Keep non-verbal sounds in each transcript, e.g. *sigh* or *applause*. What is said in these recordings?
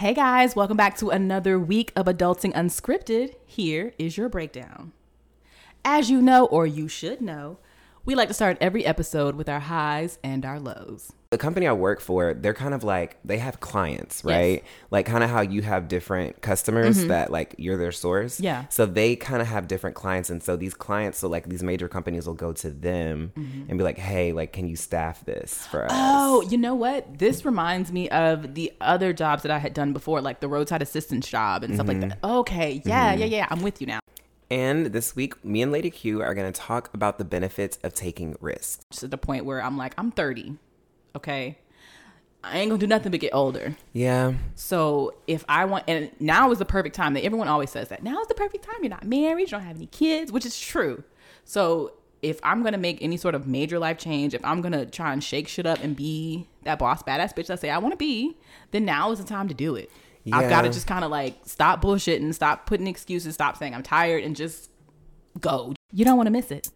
Hey guys, welcome back to another week of Adulting Unscripted. Here is your breakdown. As you know, or you should know, we like to start every episode with our highs and our lows. The company I work for, they're kind of like they have clients, right? Like kind of how you have different customers that like you're their source. Mm-hmm. Yeah. So they kind of have different clients and so these clients so like these major companies will go to them and be like, "Hey, like can you staff this for us?" Mm-hmm. Oh, you know what? This reminds me of the other jobs that I had done before, like the roadside assistance job and stuff like that. Okay, yeah, yeah, yeah. I'm with you now. And this week, me and Lady Q are going to talk about the benefits of taking risks. Just at the point where I'm like, I'm 30. Okay. I ain't gonna do nothing but get older. Yeah. So if I want, and now is the perfect time. That everyone always says that now is the perfect time. You're not married, you don't have any kids, which is true. So if I'm gonna make any sort of major life change, if I'm gonna try and shake shit up and be that boss badass bitch I say I want to be, then now is the time to do it. I've got to just kind of like stop bullshitting, stop putting excuses, stop saying I'm tired, and just go. You don't want to miss it.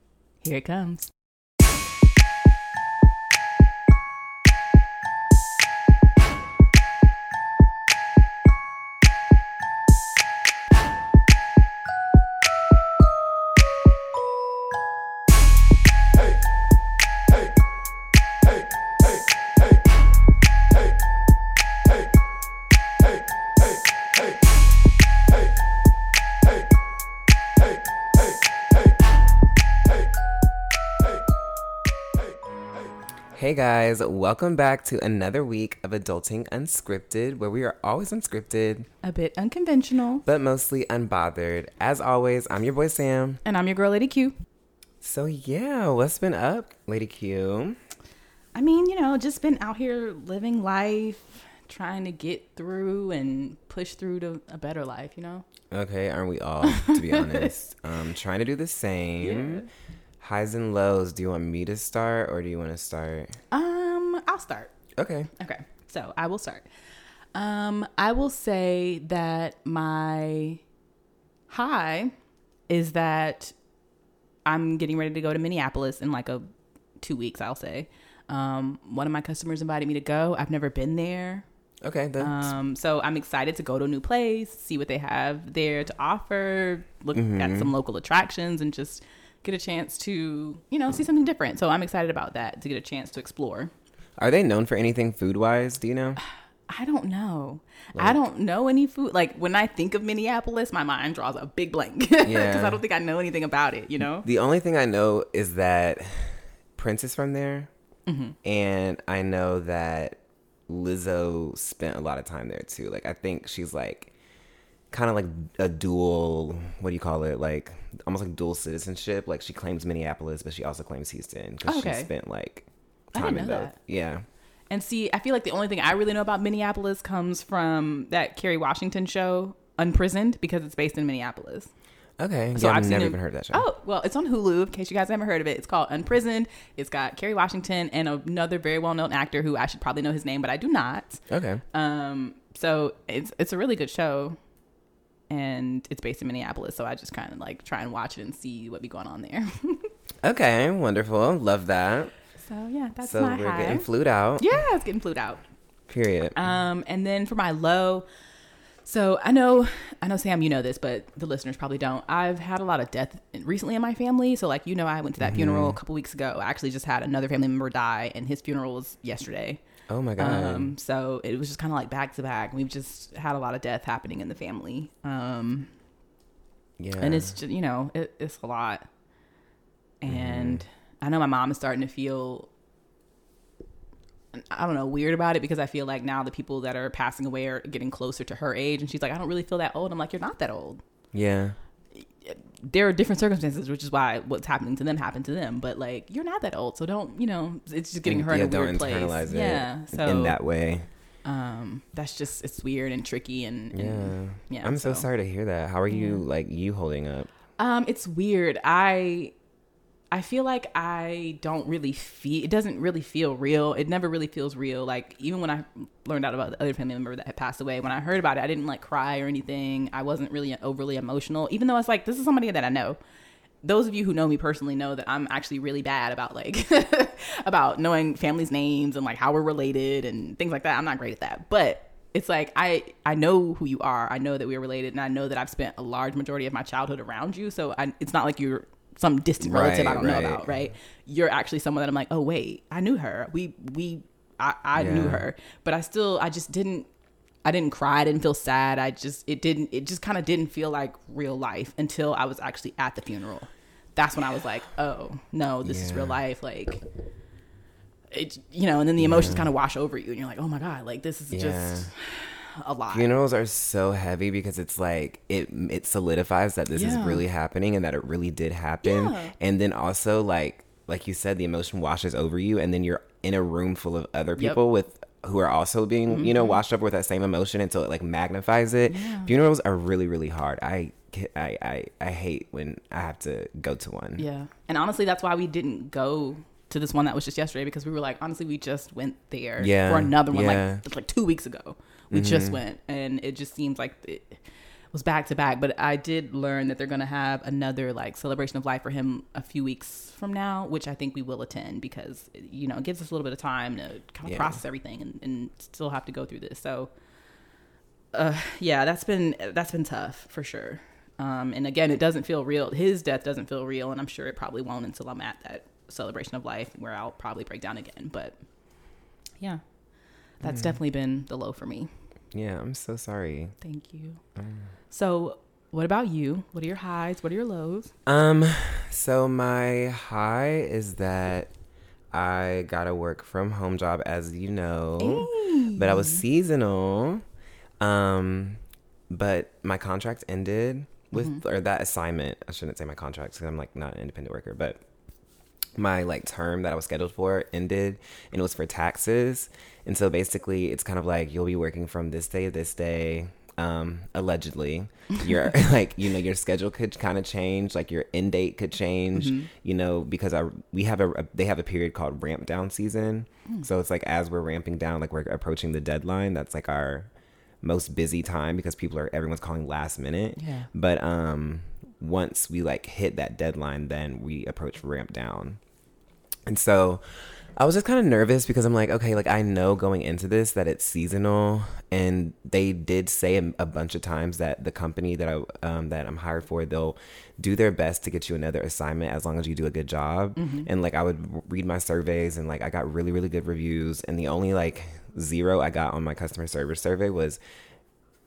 Here it comes. Hey guys, welcome back to another week of Adulting Unscripted, where we are always unscripted, A bit unconventional. but mostly unbothered. As always, I'm your boy Sam. And I'm your girl, Lady Q. So yeah, what's been up, Lady Q? I mean, you know, just been out here living life, trying to get through and push through to a better life, you know? Okay, aren't we all, to be *laughs* honest? Um, trying to do the same. Highs and lows. Do you want me to start or do you want to start? Um, I'll start. Okay. Okay. So I will start. Um, I will say that my high is that I'm getting ready to go to Minneapolis in like a two weeks, I'll say. Um, one of my customers invited me to go. I've never been there. Okay, that's Um, so I'm excited to go to a new place, see what they have there to offer, look Mm-hmm. at some local attractions, and just get a chance to, you know, see something different. So I'm excited about that to get a chance to explore. Are they known for anything food wise? Do you know? *sighs* I don't know. I don't know any food. Like when I think of Minneapolis, my mind draws a big blank *laughs* because Yeah. I don't think I know anything about it. You know? The only thing I know is that Prince is from there, Mm-hmm. and I know that Lizzo spent a lot of time there too. Like I think she's like kind of like a dual. What do you call it? Like almost like dual citizenship. Like she claims Minneapolis, but she also claims Houston because Okay. she spent like I time in know both. Yeah. And see, I feel like the only thing I really know about Minneapolis comes from that Kerry Washington show, Unprisoned, because it's based in Minneapolis. Okay. So yeah, I've, never even heard of that show. Oh, well, it's on Hulu. In case you guys haven't heard of it, it's called Unprisoned. It's got Kerry Washington and another very well-known actor who I should probably know his name, but I do not. Okay. Um, so it's it's a really good show, and it's based in Minneapolis. So I just kind of like try and watch it and see what be going on there. *laughs* Okay. Wonderful. Love that. so yeah, that's so my we're high. getting flued out. yeah, it's getting flued out. Period. Um, and then for my low, so I know, I know, Sam, you know this, but the listeners probably don't. I've had a lot of death recently in my family. So, like, you know, I went to that funeral a couple weeks ago. I actually just had another family member die, and his funeral was yesterday. Oh my god. Um, so it was just kind of like back to back. We've just had a lot of death happening in the family. Um, yeah. and it's just you know it, it's a lot and i know my mom is starting to feel i don't know weird about it because i feel like now the people that are passing away are getting closer to her age and she's like i don't really feel that old i'm like you're not that old yeah. There are different circumstances which is why what's happening to them happened to them but like you're not that old so don't you know it's just getting her yeah, in a weird place yeah so in that way. um that's just it's weird and tricky and, Yeah. and yeah I'm so, so. sorry to hear that. How are you like you holding up? Um, it's weird. I I feel like I don't really feel it doesn't really feel real. It never really feels real. Like even when I learned out about the other family member that had passed away, when I heard about it, I didn't like cry or anything. I wasn't really overly emotional, even though it's like this is somebody that I know. Those of you who know me personally know that I'm actually really bad about like *laughs* about knowing families' names and like how we're related and things like that. I'm not great at that. But it's like I I know who you are. I know that we're related, and I know that I've spent a large majority of my childhood around you. So I, it's not like you're some distant relative Right, I don't right. know about, right? You're actually someone that I'm like, oh wait, I knew her. We we I, I knew her, but I still I just didn't. I didn't cry. I didn't feel sad. I just it didn't. It just kind of didn't feel like real life until I was actually at the funeral. That's when I was like, oh no, this is real life. Like it, you know, and then the emotions kind of wash over you, and you're like, oh my god, like this is Yeah. just a lot. Funerals are so heavy because it's like it it solidifies that this is really happening and that it really did happen. Yeah. And then also like like you said, the emotion washes over you, and then you're in a room full of other Yep. Mm-hmm. people with who are also being you know washed up with that same emotion until it like magnifies it. Funerals are really really hard. I I, I I hate when I have to go to one. Yeah. And honestly, that's why we didn't go to this one that was just yesterday because we were like, honestly, we just went there Yeah, for another one yeah. like like two weeks ago. We just went, and it just seems like it was back to back. But I did learn that they're gonna have another like celebration of life for him a few weeks from now, which I think we will attend because you know it gives us a little bit of time to kind of Yeah. process everything and, and still have to go through this. So uh, yeah, that's been that's been tough for sure. Um, and again, it doesn't feel real. His death doesn't feel real, and I'm sure it probably won't until I'm at that celebration of life where I'll probably break down again. But yeah, that's definitely been the low for me. Yeah, I'm so sorry. Thank you. So, what about you? What are your highs? What are your lows? Um, so my high is that I got a work from home job, as you know, but I was seasonal. Um, but my contract ended with, or that assignment. I shouldn't say my contract because I'm like not an independent worker, but my like term that I was scheduled for ended and it was for taxes. And so basically it's kind of like you'll be working from this day to this day. Um, allegedly, *laughs* your like you know your schedule could kind of change, like your end date could change, you know, because I we have a, a they have a period called ramp down season. So it's like as we're ramping down, like we're approaching the deadline. That's like our most busy time because people are everyone's calling last minute. Yeah. But um once we like hit that deadline, then we approach ramp down. And so I was just kind of nervous because I'm like, okay, like I know going into this that it's seasonal, and they did say a, a bunch of times that the company that I um, that I'm hired for, they'll do their best to get you another assignment as long as you do a good job. And like I would read my surveys, and like I got really really good reviews, and the only like zero I got on my customer service survey was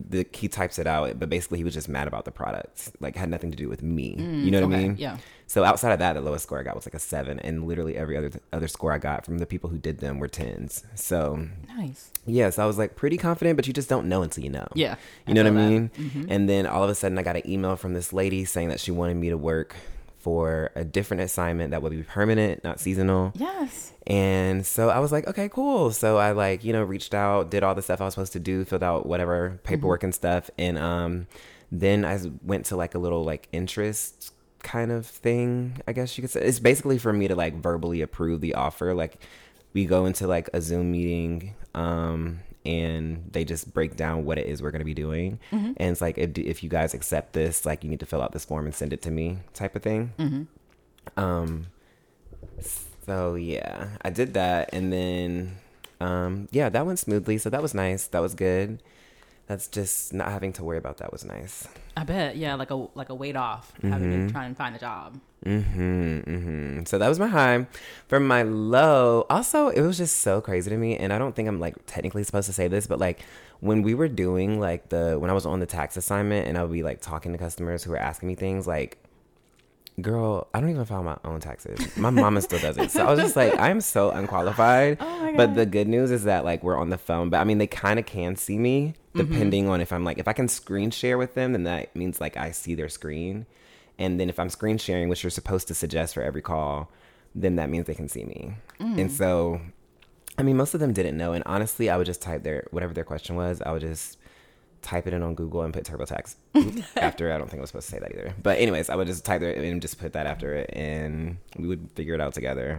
the he types it out, but basically he was just mad about the product. like had nothing to do with me. you know what I mean? yeah. So outside of that, the lowest score I got was like a seven, and literally every other other score I got from the people who did them were tens. So Nice. yes, I was like pretty confident, but you just don't know until you know. Yeah, you know what I mean. And then all of a sudden, I got an email from this lady saying that she wanted me to work for a different assignment that would be permanent, not seasonal. Yes. And so I was like, okay, cool. So I like, you know, reached out, did all the stuff I was supposed to do, filled out whatever paperwork and stuff. And um then I went to like a little like interest kind of thing, I guess you could say. It's basically for me to like verbally approve the offer. Like we go into like a Zoom meeting um and they just break down what it is we're going to be doing. And it's like if, if you guys accept this, like you need to fill out this form and send it to me type of thing. Um so yeah, I did that, and then um, yeah, that went smoothly. So that was nice. That was good. That's just not having to worry about that was nice. I bet. Yeah, like a like a weight off having Mm-hmm. to try and find a job. Mm-hmm, mm-hmm. So that was my high. For my low, also it was just so crazy to me, and I don't think I'm like technically supposed to say this, but like when we were doing like the when I was on the tax assignment, and I would be like talking to customers who were asking me things like. Girl, I don't even file my own taxes. My mama still does it. So I was just like, I'm so unqualified. *laughs* Oh But the good news is that like we're on the phone. But I mean, they kind of can see me Mm-hmm. depending on if I'm like, if I can screen share with them, then that means like I see their screen. And then if I'm screen sharing, which you're supposed to suggest for every call, then that means they can see me. Mm. And so, I mean, most of them didn't know. And honestly, I would just type their, whatever their question was, I would just type it in on Google and put TurboTax *laughs* after. I don't think I was supposed to say that either. But anyways, I would just type there and just put that after it, and we would figure it out together.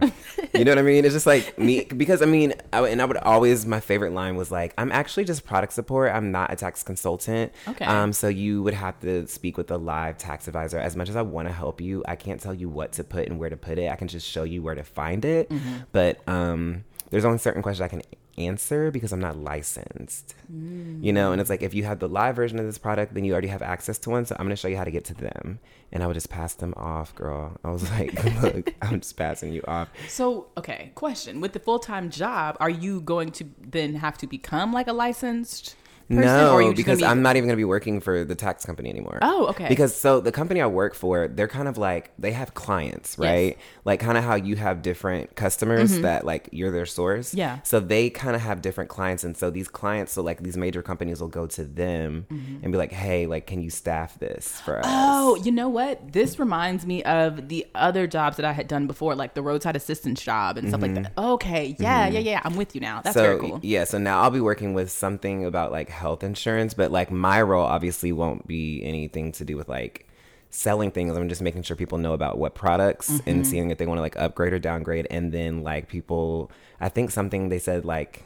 you know what I mean? It's just like me *laughs* because I mean, I, and I would always my favorite line was like, "I'm actually just product support. I'm not a tax consultant. Okay. Um, so you would have to speak with a live tax advisor. As much as I want to help you, I can't tell you what to put and where to put it. I can just show you where to find it. But um, there's only certain questions I can answer because I'm not licensed. You know, and mm. it's like if you have the live version of this product, then you already have access to one. So I'm gonna show you how to get to them. And I would just pass them off, girl. I was like, *laughs* look, I'm just passing you off. So, okay, question. With the full time job, are you going to then have to become like a licensed person? No, or you because be- I'm not even going to be working for the tax company anymore. Oh, okay. Because so the company I work for, they're kind of like they have clients, right? Like kind of how you have different customers that like you're their source. Mm-hmm. Yeah. So they kind of have different clients, and so these clients, so like these major companies will go to them and be like, "Hey, like, can you staff this for us?" Mm-hmm. Oh, you know what? This reminds me of the other jobs that I had done before, like the roadside assistance job and stuff like that. Okay, yeah, yeah, yeah. I'm with you now. That's Mm-hmm. so very cool. yeah, so now I'll be working with something about like health insurance, but like my role obviously won't be anything to do with like selling things. I'm just making sure people know about what products Mm-hmm. and seeing if they want to like upgrade or downgrade, and then like people, I think something they said like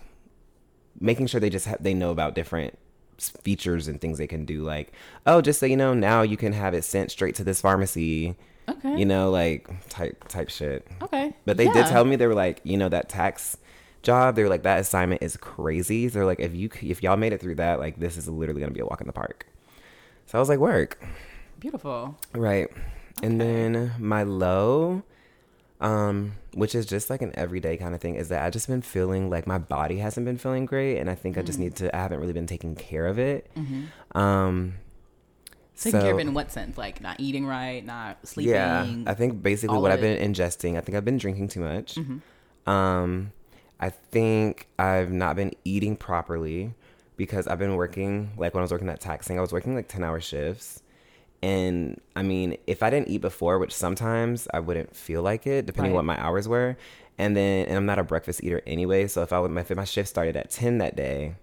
making sure they just have they know about different features and things they can do like oh just so you know now you can have it sent straight to this pharmacy Okay. you know like type type shit Okay. but they did tell me they were like, you know, that tax job. They're like, that assignment is crazy. They're like, if you if y'all made it through that, like this is literally gonna be a walk in the park. So I was like, work, Beautiful. right? And then my low, um, which is just like an everyday kind of thing, is that I just been feeling like my body hasn't been feeling great, and I think I Mm. just need to. I haven't really been taking care of it. Mm-hmm. Um, Taking care of so- it in what sense? Like not eating right, not sleeping. Yeah, I think basically what I've been ingesting. I think I've been drinking too much. Um, I think I've not been eating properly because I've been working. Like when I was working at taxing, I was working like ten hour shifts. And I mean, if I didn't eat before, which sometimes I wouldn't feel like it, depending Right. what my hours were. And then, and I'm not a breakfast eater anyway. So if I would, if my shift started at ten that day,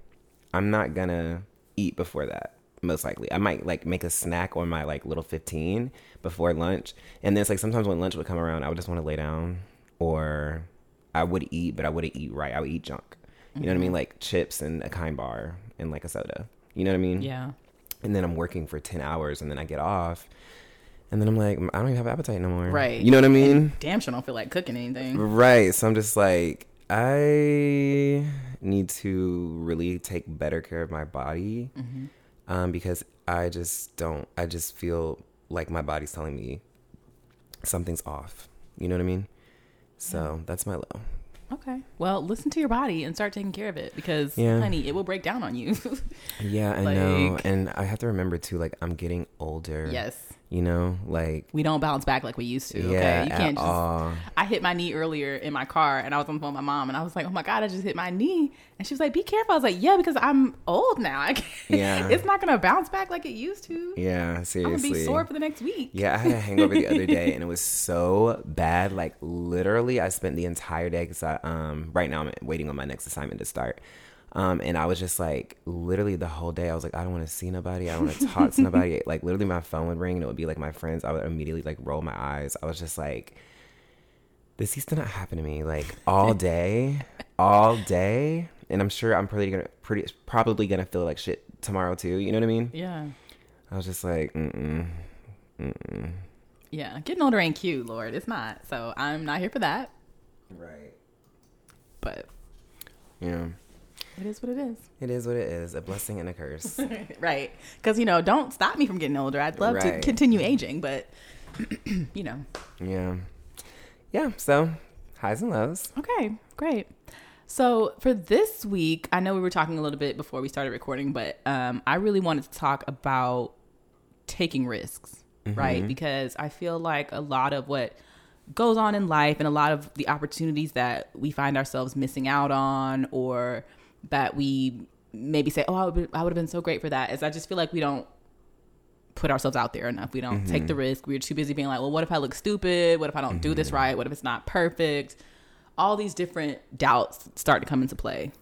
I'm not gonna eat before that. Most likely, I might like make a snack on my like little 15 before lunch, and then it's like sometimes when lunch would come around, I would just want to lay down, or I would eat, but I wouldn't eat right. I would eat junk. You know what I mean, like chips and a kind bar and like a soda. You know what I mean? Yeah. And then I'm working for 10 hours, and then I get off, and then I'm like, I don't even have appetite no more. Right. You know what I mean? Damn sure I don't feel like cooking anything. Right. So I'm just like, I need to really take better care of my body um, because I just don't, I just feel like my body's telling me something's off. You know what I mean? So that's my low. Okay. Well, listen to your body and start taking care of it because, Yeah. honey, it will break down on you. *laughs* Yeah, I know. And I have to remember too, like, I'm getting older. yes. You know, like, We don't bounce back like we used to. yeah, okay. You can't just. all. I hit my knee earlier in my car and I was on the phone with my mom and I was like, oh my God, I just hit my knee. And she was like, be careful. I was like, yeah, because I'm old now. I can't, *laughs* Yeah. it's not going to bounce back like it used to. Yeah, seriously, I'm gonna be sore for the next week. Yeah, I had a hangover the other day, and it was so bad. Like literally, I spent the entire day because I um right now I'm waiting on my next assignment to start. Um, and I was just like, literally the whole day, I was like, I don't want to see nobody. I don't want to talk to nobody. *laughs* Like, literally, my phone would ring and it would be like my friends. I would immediately like roll my eyes. I was just like, this used to not happen to me like all *laughs* day, all day. And I'm sure I'm probably gonna pretty probably gonna feel like shit tomorrow too. You know what I mean? Yeah. I was just like, mm mm. Yeah. Getting older ain't cute, Lord. It's not. So I'm not here for that. Right. But Yeah. It is what it is. It is what it is. A blessing and a curse. *laughs* right. Because, you know, don't stop me from getting older. I'd love to continue aging, but, *clears throat* you know. yeah. Yeah. So highs and lows. Okay, great. So for this week, I know we were talking a little bit before we started recording, but um, I really wanted to talk about taking risks, right? Because I feel like a lot of what goes on in life and a lot of the opportunities that we find ourselves missing out on or that we maybe say, oh, I would, I would have been so great for that is I just feel like we don't put ourselves out there enough. We don't take the risk. We're too busy being like, well, what if I look stupid? What if I don't do this right? What if it's not perfect? All these different doubts start to come into play.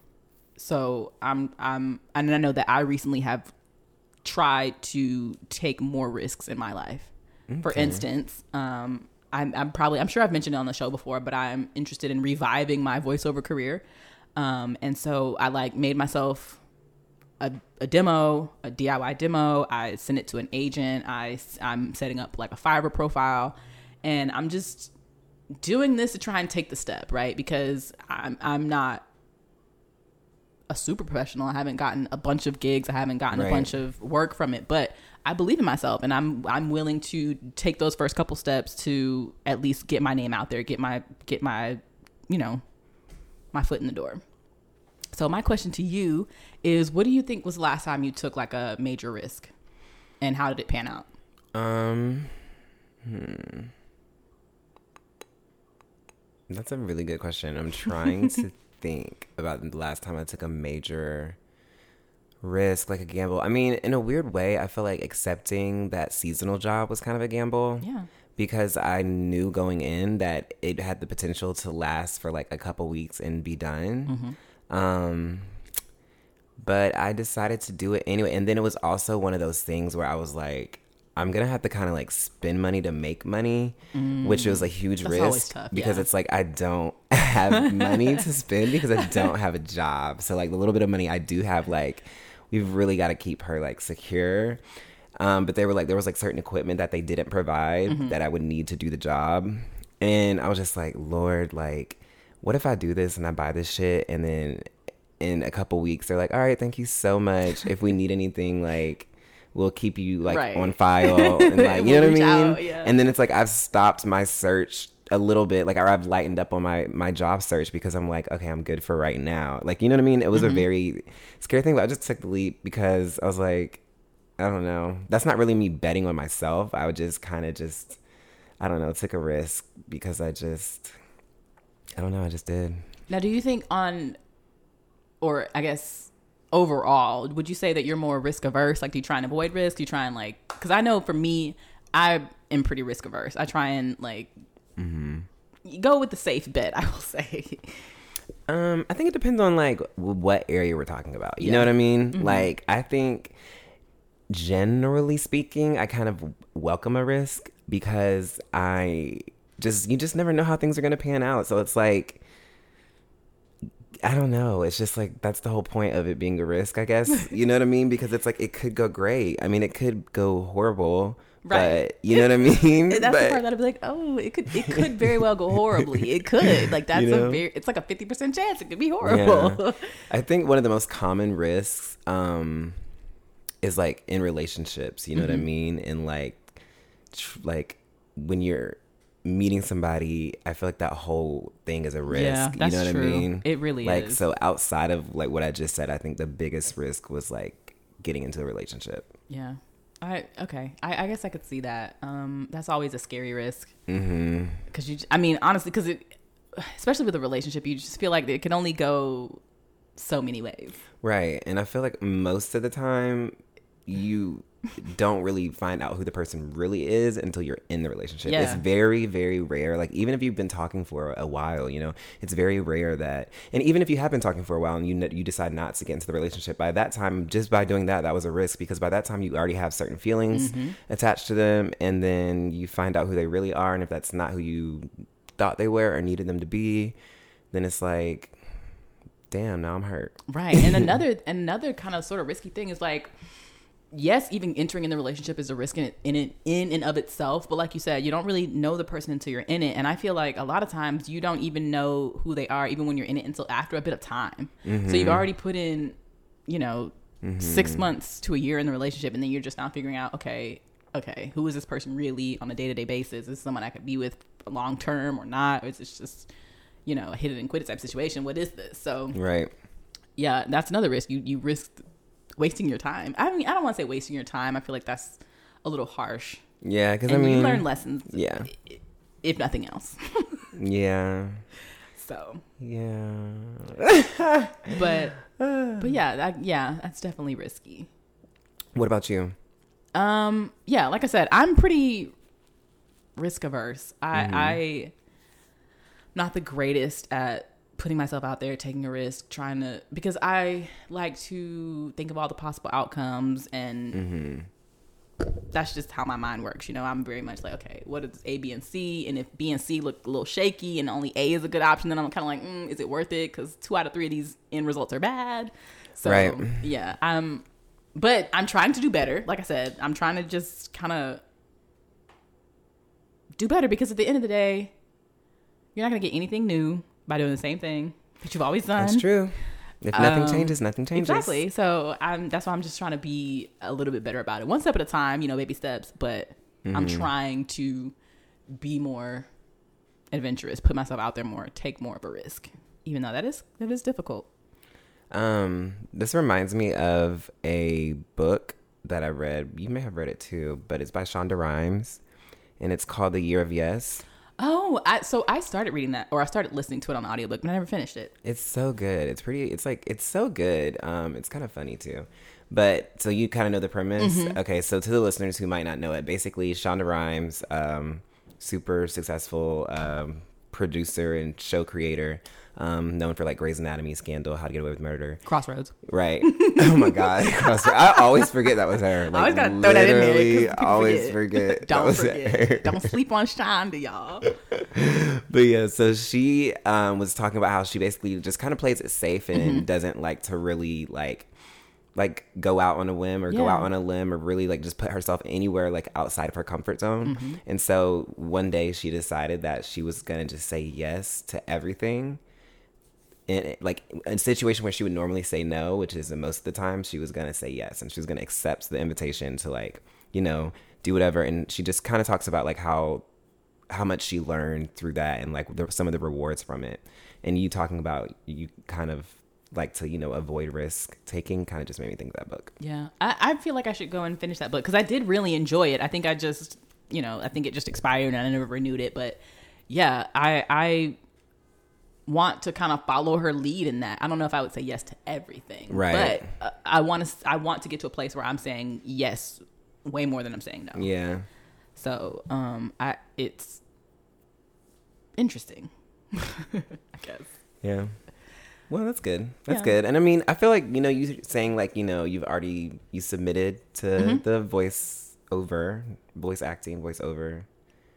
So I'm I'm and I know that I recently have tried to take more risks in my life. For instance, um, I'm, I'm probably I'm sure I've mentioned it on the show before, but I'm interested in reviving my voiceover career. Um, and so I like made myself a, a demo, a DIY demo. I sent it to an agent. I, I'm setting up like a Fiverr profile, and I'm just doing this to try and take the step, right? Because I'm I'm not a super professional. I haven't gotten a bunch of gigs. I haven't gotten Right. a bunch of work from it, but I believe in myself and I'm I'm willing to take those first couple steps to at least get my name out there, get my get my you know, my foot in the door. So my question to you is what do you think was the last time you took like a major risk? And how did it pan out? Um, hmm. That's a really good question. I'm trying *laughs* to think about the last time I took a major risk, like a gamble. I mean, in a weird way, I feel like accepting that seasonal job was kind of a gamble. Yeah. Because I knew going in that it had the potential to last for like a couple weeks and be done. Um, but I decided to do it anyway. And then it was also one of those things where I was like, I'm gonna have to kind of like spend money to make money, which was a huge That's risk tough, because yeah. it's like I don't *laughs* have money to spend because I don't have a job. So like the little bit of money I do have, like we've really got to keep her like secure. Um, but they were like there was like certain equipment that they didn't provide Mm-hmm. that I would need to do the job, and I was just like, Lord, like, what if I do this and I buy this shit and then in a couple weeks they're like, all right, thank you so much. If we need anything, like. We'll keep you like Right. on file *laughs* and like you know what I mean. out, yeah. And then it's like I've stopped my search a little bit, like or I've lightened up on my my job search because I'm like, okay, I'm good for right now. Like you know what I mean? It was Mm-hmm. a very scary thing, but I just took the leap because I was like, I don't know. That's not really me betting on myself. I would just kind of just, I don't know, took a risk because I just, I don't know, I just did. Now, do you think on, or I guess overall, would you say that you're more risk averse? Like, do you try and avoid risk? Do you try and like, because I know for me, I am pretty risk averse. I try and like go with the safe bet. I will *laughs* say. Um, I think it depends on like what area we're talking about. You know what I mean? Like, I think generally speaking, I kind of welcome a risk because I just you just never know how things are going to pan out. So it's like I don't know. It's just like that's the whole point of it being a risk, I guess. *laughs* You know what I mean? Because it's like it could go great. I mean, it could go horrible. Right. But you know what I mean? *laughs* That's the part that I'd be like, oh, it could, it could very well go horribly. It *laughs* could, like, that's You know? a very, it's like a fifty percent chance it could be horrible. Yeah. I think one of the most common risks um, is like in relationships. You know what I mean? And like, tr- like when you're meeting somebody, I feel like that whole thing is a risk. Yeah, that's you know what true. I mean? It really like, is. So outside of like what I just said, I think the biggest risk was like getting into a relationship. Yeah. I okay. I, I guess I could see that. Um, that's always a scary risk Mm-hmm. because you. I mean, honestly, because it, *sighs* especially with a relationship, you just feel like it can only go so many ways. Right. And I feel like most of the time you don't really find out who the person really is until you're in the relationship. It's very, very rare. Like even if you've been talking for a while, you know, it's very rare that, and even if you have been talking for a while and you you decide not to get into the relationship, by that time, just by doing that, that was a risk because by that time you already have certain feelings mm-hmm. attached to them, and then you find out who they really are, and if that's not who you thought they were or needed them to be, then it's like, damn, now I'm hurt. Right. And *laughs* another another kind of sort of risky thing is like yes, even entering in the relationship is a risk in in in and of itself, but like you said, you don't really know the person until you're in it. And I feel like a lot of times you don't even know who they are even when you're in it until after a bit of time. So you've mm-hmm. already put in, you know, 6 mm-hmm. months to a year in the relationship and then you're just now figuring out, okay, okay, who is this person really on a day-to-day basis? Is this someone I could be with long term or not? Or is this just you know, a hit it and quit it type situation. What is this? So Right. yeah, that's another risk. You you risk wasting your time. I mean, I don't want to say wasting your time. I feel like that's a little harsh. Yeah, because I mean, you learn lessons, yeah, if nothing else. *laughs* yeah, so, yeah. *laughs* but *sighs* but yeah, that, yeah, that's definitely risky. What about you? Um, yeah, like I said, I'm pretty risk averse. I I not the greatest at putting myself out there, taking a risk, trying to because I like to think of all the possible outcomes and that's just how my mind works. You know, I'm very much like, okay, what is A, B, and C? And if B and C look a little shaky and only A is a good option, then I'm kind of like, mm, is it worth it? Because two out of three of these end results are bad. So Right. yeah, I'm, but I'm trying to do better. Like I said, I'm trying to just kind of do better because at the end of the day, you're not gonna get anything new by doing the same thing that you've always done. That's true. If nothing Um, changes, nothing changes. Exactly. So I'm that's why I'm just trying to be a little bit better about it. One step at a time, you know, baby steps, but I'm Mm-hmm. trying to be more adventurous, put myself out there more, take more of a risk. Even though that is that is difficult. Um, this reminds me of a book that I read. You may have read it too, but it's by Shonda Rhimes, and it's called The Year of Yes. Oh, I, so I started reading that, or I started listening to it on audiobook, but I never finished it. It's so good. It's pretty. It's like it's so good. Um, it's kind of funny too. But so you kind of know the premise. Okay, so to the listeners who might not know it, basically Shonda Rhimes, um, super successful um, producer and show creator, um, known for like Grey's Anatomy, Scandal, How to Get Away with Murder. Crossroads. Right. *laughs* oh my God. *laughs* Crossroads. I always forget that was her. Like, I always gotta throw that in there. always forget. *laughs* that Don't was her. forget. Don't sleep on Shonda, y'all. But yeah, so she um, was talking about how she basically just kind of plays it safe and Mm-hmm. doesn't like to really like like go out on a whim or go out on a limb or really like just put herself anywhere like outside of her comfort zone. Mm-hmm. And so one day she decided that she was gonna just say yes to everything. In like a situation where she would normally say no, which is most of the time, she was gonna say yes, and she was gonna accept the invitation to like you know do whatever. And she just kind of talks about like how how much she learned through that and like the, some of the rewards from it. And you talking about you kind of like to you know avoid risk taking kind of just made me think of that book. Yeah, I, I feel like I should go and finish that book because I did really enjoy it. I think I just, you know, I think it just expired and I never renewed it. But yeah, I I want to kind of follow her lead in that. I don't know if I would say yes to everything, Right. But uh, I want to I want to get to a place where I'm saying yes way more than I'm saying no. Yeah. So um, I it's interesting, *laughs* I guess. Yeah. Well, that's good. That's Yeah. good. And I mean, I feel like, you know, you saying like, you know, you've already you submitted to Mm-hmm. the voice over, voice acting, voice over.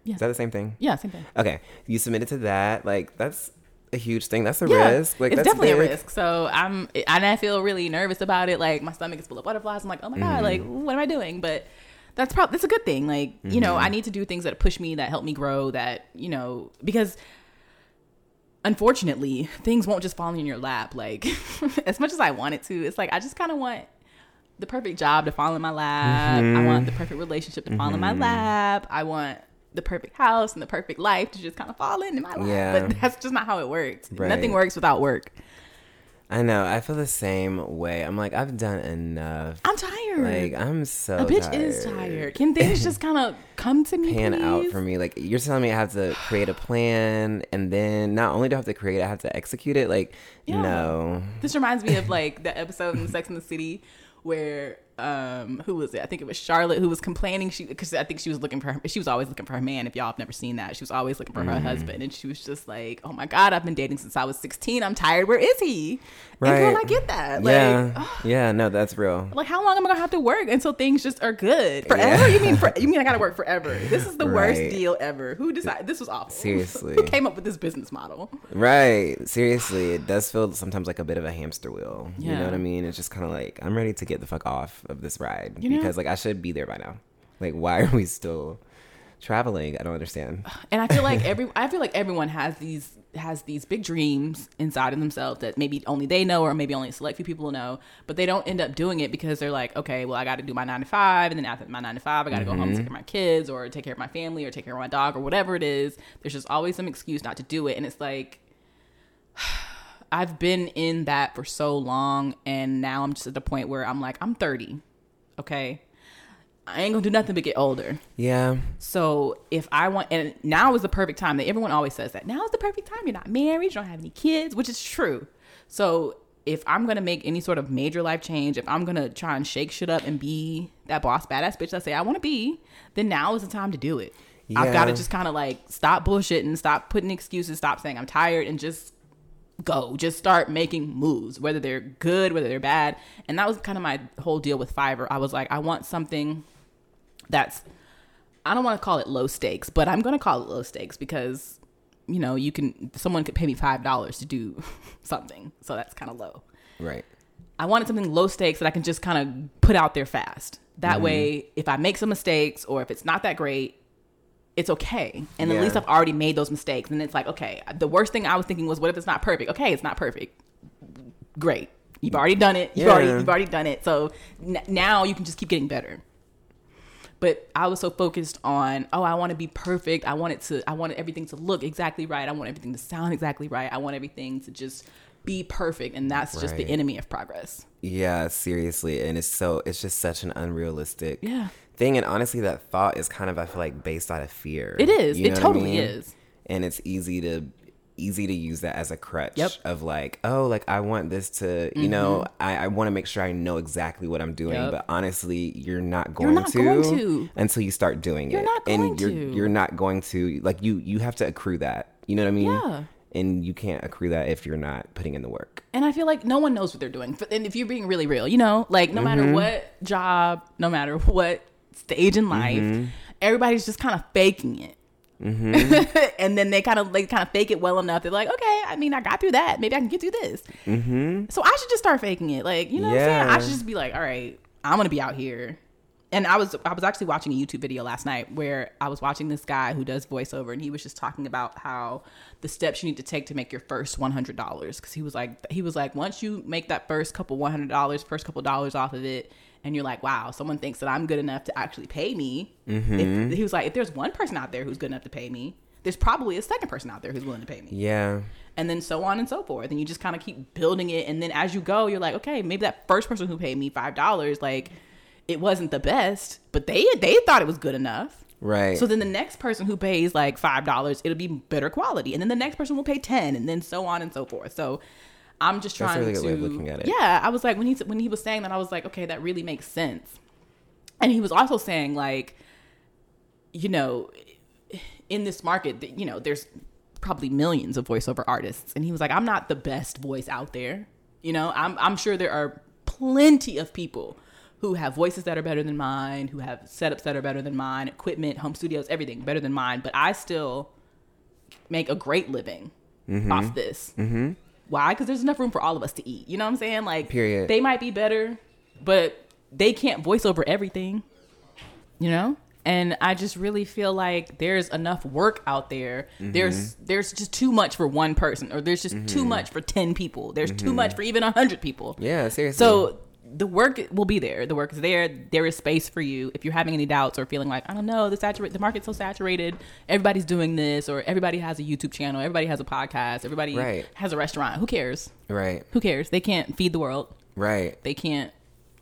Yeah. Is that the same thing? Yeah, same thing. Okay. You submitted to that. Like that's a huge thing. That's a Yeah, risk. Like it's that's definitely big. a risk. So I'm, and I feel really nervous about it. Like my stomach is full of butterflies. I'm like, oh my god, like Mm-hmm. what am I doing? But that's probably that's a good thing. Like you know, Mm-hmm. I need to do things that push me, that help me grow. That you know, because unfortunately, things won't just fall in your lap. Like *laughs* as much as I want it to, it's like I just kind of want the perfect job to fall in my lap. I want the perfect relationship to fall in my lap. I want the perfect house and the perfect life to just kind of fall into my life. Yeah. But that's just not how it works. Right. Nothing works without work. I know. I feel the same way. I'm like, I've done enough. I'm tired. Like I'm so a bitch is tired. Can things just kind of *laughs* come to me? pan out for me. Like you're telling me I have to create a plan, and then not only do I have to create, it, I have to execute it. Like Yeah. no, This reminds me of like the episode in Sex in the City where um who was it? I think it was Charlotte who was complaining she because I think she was looking for her she was always looking for her man if y'all have never seen that. She was always looking for Mm-hmm. her husband and she was just like, "Oh my god, I've been dating since I was 16. I'm tired. Where is he?" And girl, Right. I get that. Like yeah, yeah, no, that's real. like how long am I gonna have to work until things just are good forever? You mean for, *laughs* you mean I gotta work forever? This is the worst deal ever. Who decided this was awful? *laughs* Seriously. who came up with this business model? Right, seriously, it does feel sometimes like a bit of a hamster wheel. Yeah. You know what I mean? It's just kind of like I'm ready to get the fuck off of this ride You know? because like I should be there by now. Like why are we still traveling? I don't understand. And I feel like *laughs* every I feel like everyone has these has these big dreams inside of themselves that maybe only they know or maybe only a select few people know, but they don't end up doing it because they're like, okay, well I got to do my nine to five, and then after my nine to five, I got to go home and mm-hmm. take care of my kids or take care of my family or take care of my dog or whatever it is. There's just always some excuse not to do it, and it's like. *sighs* I've been in that for so long, and now I'm just at the point where I'm like, I'm 30, okay? I ain't gonna do nothing but get older. Yeah, So if I want, and now is the perfect time that everyone always says that now is the perfect time. You're not married, you don't have any kids, which is true. So if I'm gonna make any sort of major life change, if I'm gonna try and shake shit up and be that boss badass bitch that I say I want to be, then now is the time to do it. I've got to just kind of like stop bullshitting, stop putting excuses, stop saying I'm tired, and just go. Just start making moves, whether they're good, whether they're bad. And that was kind of my whole deal with Fiverr. I was like, I want something that's I don't want to call it low stakes, but I'm going to call it low stakes because you know, you can someone could pay me $5 to do *laughs* something. So that's kind of low. right. I wanted something low stakes that I can just kind of put out there fast. That mm-hmm. way, if I make some mistakes or if it's not that great, it's okay. And Yeah. at least I've already made those mistakes. And it's like, okay, the worst thing I was thinking was, what if it's not perfect? Okay, it's not perfect. Great. You've already done it. You've Yeah. already you've already done it. So n- now you can just keep getting better. But I was so focused on, oh, I want to be perfect. I want it to I want everything to look exactly right. I want everything to sound exactly right. I want everything to just be perfect and that's just the enemy of progress. Yeah, seriously, and it's so it's just such an unrealistic Yeah. Thing, and honestly, that thought is kind of I feel like based out of fear. It is. You It know what I totally mean? is. and it's easy to easy to use that as a crutch Yep. of like, oh, like I want this to, you know, I, I want to make sure I know exactly what I'm doing, Mm-hmm. Yep. but honestly, you're not going not to, going to. until you start doing You're it, not going and you're to. you're not going to like you you have to accrue that. You know what I mean? Yeah. And you can't accrue that if you're not putting in the work. And I feel like no one knows what they're doing. And if you're being really real, you know, like no Mm-hmm. matter what job, no matter *laughs* what stage in life, Mm-hmm. everybody's just kind of faking it. Mm-hmm. *laughs* and then they kind of like kind of fake it well enough. They're like, okay, I mean, I got through that. Maybe I can get through this. Mm-hmm. So I should just start faking it. Like, you know what I'm saying? I should just be like, all right, I'm gonna be out here. And I was I was actually watching a YouTube video last night where I was watching this guy who does voiceover, and he was just talking about how the steps you need to take to make your first one hundred dollars. Because he was like he was like once you make that first couple one hundred dollars, first couple dollars off of it, and you're like, wow, someone thinks that I'm good enough to actually pay me. If, mm-hmm. he was like, if there's one person out there who's good enough to pay me, there's probably a second person out there who's willing to pay me Yeah. and then so on and so forth. And you just kind of keep building it. And then as you go, you're like, okay, maybe that first person who paid me five dollars, like it wasn't the best, but they they thought it was good enough. Right. So then the next person who pays like five dollars, it'll be better quality, and then the next person will pay ten, and then so on and so forth. So I'm just trying really to way of looking at it. Yeah, I was like when he when he was saying that, I was like, okay, that really makes sense. And he was also saying like, you know, in this market, you know, there's probably millions of voiceover artists, and he was like, I'm not the best voice out there. You know, I'm I'm sure there are plenty of people who have voices that are better than mine, who have setups that are better than mine, equipment, home studios, everything better than mine, but I still make a great living Mm-hmm. off this. Mm-hmm. Why? Because there's enough room for all of us to eat. You know what I'm saying? Like, Period. they might be better, but they can't voice over everything. You know? And I just really feel like there's enough work out there. Mm-hmm. There's there's just too much for one person, or there's just too much for ten people. There's too much for even hundred people. Mm-hmm. yeah, seriously. So the work will be there. The work is there. There is space for you. If you're having any doubts or feeling like I don't know, the saturate the market's so saturated. Everybody's doing this, or everybody has a YouTube channel. Everybody has a podcast. Everybody Right. has a restaurant. Who cares? right. Who cares? They can't feed the world. Right. They can't.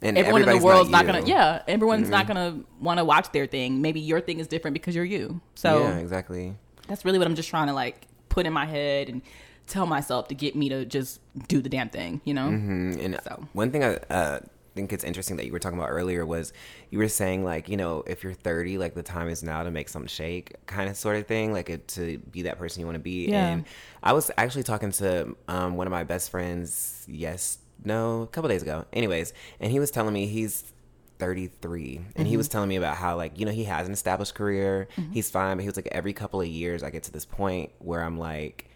And everyone in the world's not, you. gonna. Yeah, everyone's not mm-hmm. gonna want to watch their thing. Maybe your thing is different because you're you. So yeah, exactly. that's really what I'm just trying to like put in my head and tell myself to get me to just do the damn thing. You know. Mm, And So. one thing I uh, think it's interesting that you were talking about earlier was you were saying like you know if you're 30, like the time is now to make something shake, kind of sort of thing, like it, to be that person you want to be. Yeah. And I was actually talking to um, one of my best friends. Yes, no, a couple days ago. Anyways, and he was telling me he's 33 and Mm-hmm. he was telling me about how like you know he has an established career he's fine but he was like every couple of years i get to this point where i'm like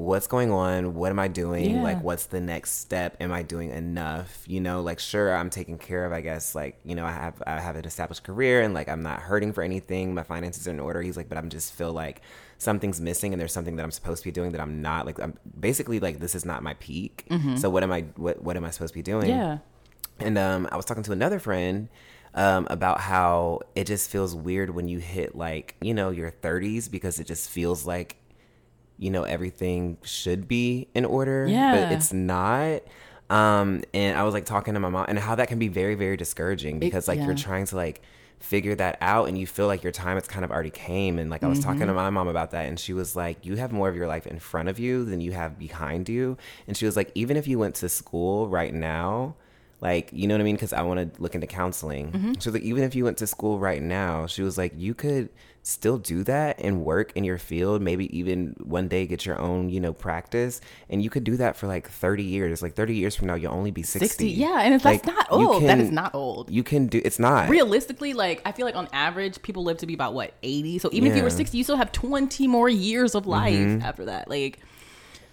what's going on? What am i doing? Yeah. like what's the next step? Am i doing enough? You know like sure i'm taken care of i guess like you know i have i have an established career and like i'm not hurting for anything. My finances are in order. He's like but i'm just feel like something's missing and there's something that i'm supposed to be doing that i'm not like i'm basically like this is not my peak. So what am i what, what am i supposed to be doing? Yeah. and um, I was talking to another friend um, about how it just feels weird when you hit like, you know, your 30s because it just feels like, you know, everything should be in order. Yeah. But it's not. Um, and I was like talking to my mom and how that can be very, very discouraging because like yeah. you're trying to like figure that out and you feel like your time it's kind of already came and like I was talking to my mom about that and she was like you have more of your life in front of you than you have behind you and she was like even if you went to school right now like you know what I mean because I want to look into counseling she was like even if you went to school right now she was like you could still do that and work in your field maybe even one day get your own you know practice and you could do that for like 30 years like 30 years from now you'll only be 60, 60 yeah and it's, Like, that's not old that can- is not old you can do it's not realistically like i feel like on average people live to be about what 80 so even if you were Mm-hmm. 60 you still have 20 more years of life after that like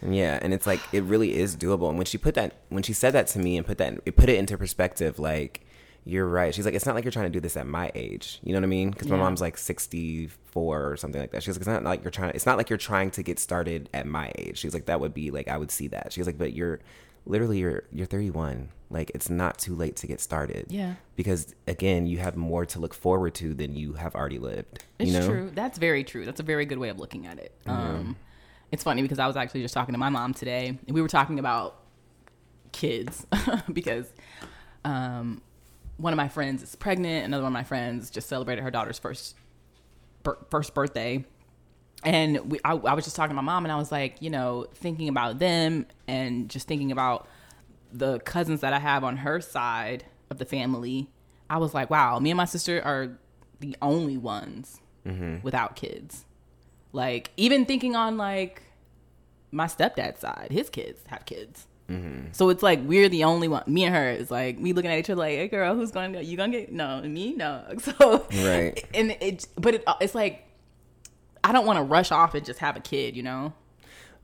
Yeah, and it's like it really is doable. And when she put that, when she said that to me and put that, it put it into perspective. Like you're right. She's like, it's not like you're trying to do this at my age. You know what I mean? Because my Yeah. mom's like 64 or something like that. She's like, it's not like you're trying. It's not like you're trying to get started at my age. She's like, that would be like I would see that. She's like, but you're literally you're you're 31. Like it's not too late to get started. Yeah. Because again, you have more to look forward to than you have already lived. It's you know? true. That's very true. That's a very good way of looking at it. Um, it's funny because I was actually just talking to my mom today, and we were talking about kids *laughs* because um, one of my friends is pregnant. Another one of my friends just celebrated her daughter's first bir- first birthday, and we, I, I was just talking to my mom, and I was like, you know, thinking about them and just thinking about the cousins that I have on her side of the family. I was like, wow, me and my sister are the only ones mm-hmm. without kids. Like, even thinking on like my stepdad's side, his kids have kids. So it's like we're the only one. Me and her is like we looking at each other like, "Hey, girl, who's going to you gonna get no me no?" *laughs* So Right. *laughs* and it, but it, it's like I don't want to rush off and just have a kid, you know?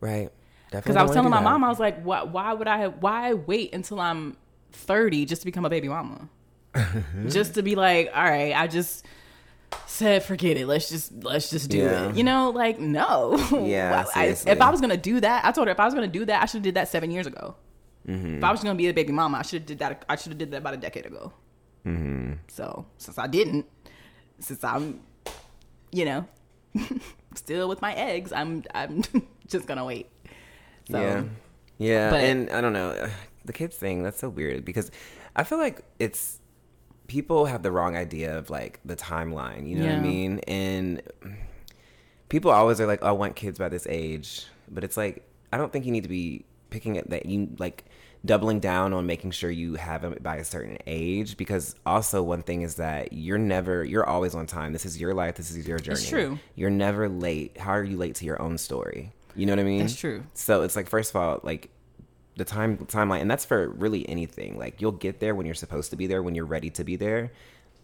Right. Definitely. Because I was telling my mom, I was like, "Why? Why would I? Why wait until I'm 30 just to become a baby mama? *laughs* just to be like, all right, I just." Said forget it let's just let's just do Yeah. it you know like no *laughs* Yeah, I- if i was gonna do that i told her if i was gonna do that i should have did that seven years ago Mm-hmm. if i was gonna be a baby mama i should have did that i should have did that about a decade ago Mm-hmm. so since i didn't since i'm you know *laughs* still with my eggs i'm i'm *laughs* just gonna wait so yeah. Yeah. but- and I don't know. *sighs* The kids thing, that's so weird because I feel like it's people have the wrong idea of like the timeline, you know what I mean? And people always are like, oh, I want kids by this age. But it's like, I don't think you need to be picking it that you like doubling down on making sure you have them by a certain age because also one thing is that you're never you're always on time this is your life this is your journey it's true. you're never late how are you late to your own story you know what i mean That's true. so it's like first of all, like the time timeline, and that's for really anything. Like you'll get there when you're supposed to be there, when you're ready to be there.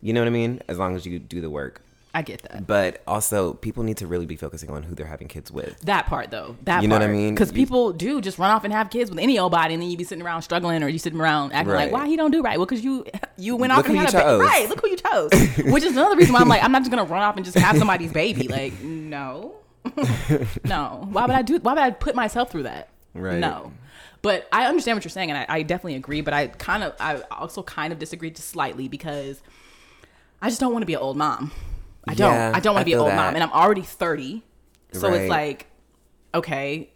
You know what I mean? As long as you do the work. i get that But also, people need to really be focusing on who they're having kids with. That part though, that You know what I mean? Because people do just run off and have kids with any old body, and then you be sitting around struggling, or you sitting around acting Right. like, "Why he don't do right?" Well, because you you went Look off and had a baby. Right? Look who you chose. *laughs* Which is another reason why I'm like, I'm not just gonna run off and just have somebody's baby. Like, *laughs* no, *laughs* no. Why would I do? Why would I put myself through that? Right. No. But I understand what you're saying, and I, I definitely agree. But I kind of, I also kind of disagree just slightly because I just don't want to be an old mom. I don't. Yeah, I don't want to be an old that. mom, and I'm already 30. So Right. it's like, okay,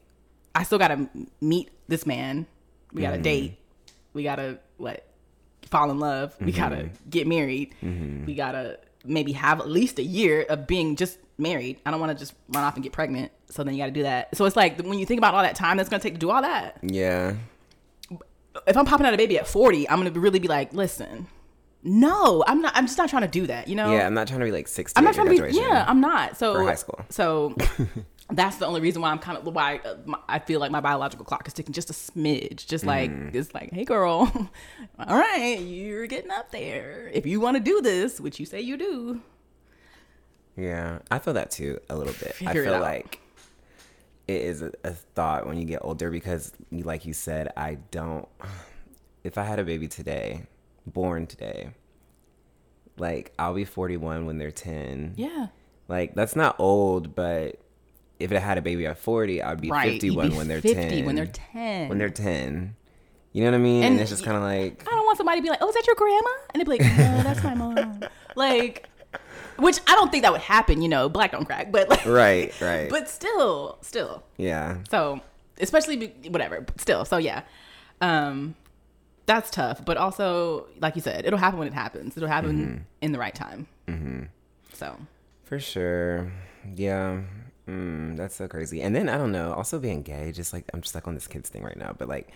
I still got to meet this man. We got to Mm-hmm. date. We got to what? Fall in love. We got Mm-hmm. to get married. We got to maybe have at least a year of being just married. I don't want to just run off and get pregnant. So then you got to do that. So it's like when you think about all that time that's going to take to do all that. Yeah. If I'm popping out a baby at 40, I'm going to really be like, listen, no, I'm not. I'm just not trying to do that. You know? Yeah. I'm not trying to be like 60 I'm not trying to be. Yeah, I'm not. So For high school. So *laughs* that's the only reason why I'm kind of why uh, I feel like my biological clock is ticking just a smidge. Just like Mm. it's like, hey, girl, *laughs* all right, you're getting up there. If you want to do this, which you say you do, Yeah, I feel that too a little bit. I Figure it feel like it is a, a thought when you get older because, like you said, I don't. *sighs* If I had a baby today, born today, like I'll be 41 when they're 10. yeah, Like that's not old, but if I had a baby at 40, I'd be right. You'd 51 be when they're 50 10. when they're 10. When they're 10. You know what I mean? And, And it's just kind of like, I don't want somebody to be like, "Oh, is that your grandma?" And they'd be like, "No, that's my mom." *laughs* like, which I don't think that would happen. You know, black don't crack, but like, right, right. but still, still. yeah. So, especially be- whatever, but still. So yeah, um, that's tough. But also, like you said, it'll happen when it happens. It'll happen Mm-hmm. in the right time. Mm-hmm. So For sure. Yeah. Mm, that's so crazy. And then I don't know, also being gay, just like I'm just like on this kids thing right now, but like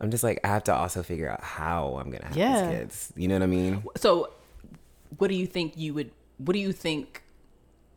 I'm just like I have to also figure out how I'm gonna have Yeah. these kids. You know what I mean? so, what do you think you would? What do you think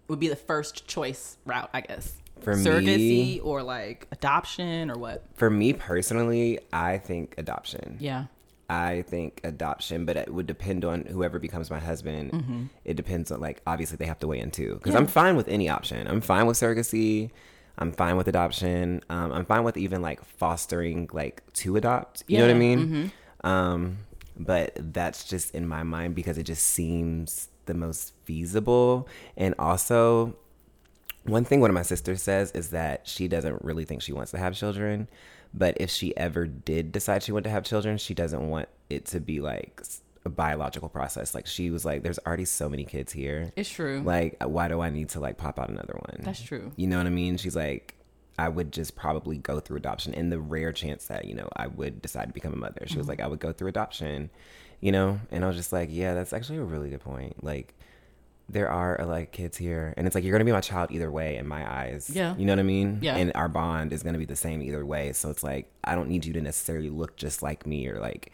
would be the first choice route? I guess For surrogacy me- or like adoption or what? For me personally, I think adoption. Yeah. I think adoption, but it would depend on whoever becomes my husband. Mm-hmm. It depends on like obviously they have to weigh in too because I'm fine with any option. I'm fine with surrogacy. I'm fine with adoption. Um, I'm fine with even like fostering like to adopt. You know what I Yeah, mm-hmm. mean? Um, but that's just in my mind because it just seems the most feasible and also one thing one of my sisters says is that she doesn't really think she wants to have children, but if she ever did decide she wanted to have children, she doesn't want it to be like a biological process. Like she was like, "There's already so many kids here. It's true. Like, why do I need to like pop out another one?" That's true. You know what I mean? She's like, I would just probably go through adoption in the rare chance that, you know, I would decide to become a mother. She was Mm-hmm. like, I would go through adoption, you know? And I was just like, yeah, that's actually a really good point. Like, there are uh, like kids here, and it's like, you're going to be my child either way in my eyes. Yeah. You know what I mean? Yeah. And our bond is going to be the same either way. So it's like, I don't need you to necessarily look just like me or like,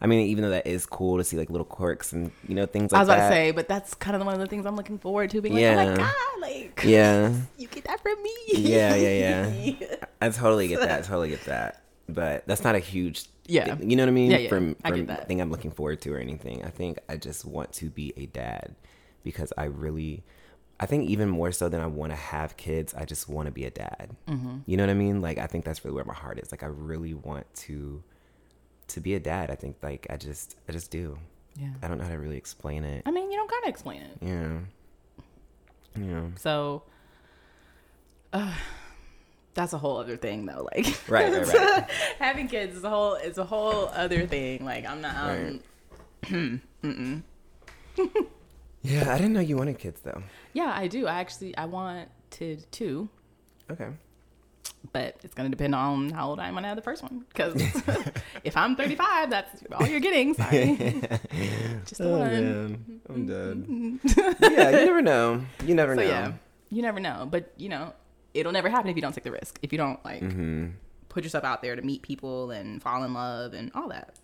I mean, even though that is cool to see like little quirks and, you know, things like that. I was about that. to say, but that's kind of one of the things I'm looking forward to. Being like, oh Yeah. my god, like *laughs* Yeah. you get that from me. Yeah, yeah, yeah. *laughs* I totally get that. Totally get that. But that's not a huge. Yeah. thing, you know what I mean. Yeah, yeah. From I from that. thing I'm looking forward to or anything. I think I just want to be a dad because I really, I think even more so than I want to have kids, I just want to be a dad. Mm-hmm. You know what I mean? Like I think that's really where my heart is. Like I really want to, to be a dad. I think like I just I just do. Yeah. I don't know how to really explain it. I mean, you don't gotta explain it. Yeah. Yeah. So, uh, that's a whole other thing, though. Like, *laughs* Right, right, right. *laughs* having kids is a whole is a whole other thing. Like, I'm not. Um, *clears throat* *laughs* Yeah. I didn't know you wanted kids though. Yeah, I do. I actually I wanted two, Okay. but it's gonna depend on how old I am when I have the first one. Because if I'm 35, that's all you're getting. Sorry, just the Oh one. man, I'm done. yeah, you never know. You never So know. yeah, you never know. But you know, it'll never happen if you don't take the risk. If you don't like Mm-hmm. put yourself out there to meet people and fall in love and all that.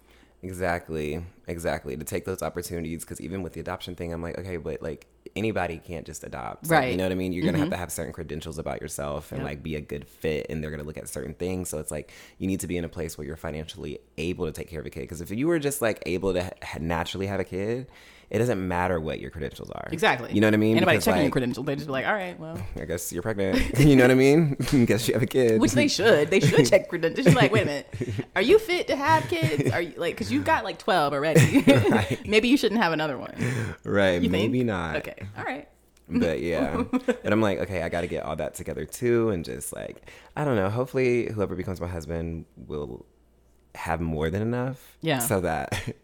Exactly, exactly. To take those opportunities, because even with the adoption thing, I'm like, okay, but like anybody can't just adopt, Like, Right. you know what I mean? You're gonna have to have certain credentials about yourself and Yep. like be a good fit, and they're gonna look at certain things. So it's like you need to be in a place where you're financially able to take care of a kid. Because if you were just like able to ha- naturally have a kid, it doesn't matter what your credentials are. Exactly. You know what I mean? Anybody Because, checking your credentials, they just be like, all right, well, *laughs* I guess you're pregnant. *laughs* you know what I mean? *laughs* guess you have a kid. which they should. They should check credentials. Just like, wait a minute, are you fit to have kids? Are you like, because you've got like 12 already. Right. Maybe you shouldn't have another one. right? You think? Maybe not. Okay, all right. but yeah and i'm like okay i gotta get all that together too and just like i don't know hopefully whoever becomes my husband will have more than enough Yeah. so that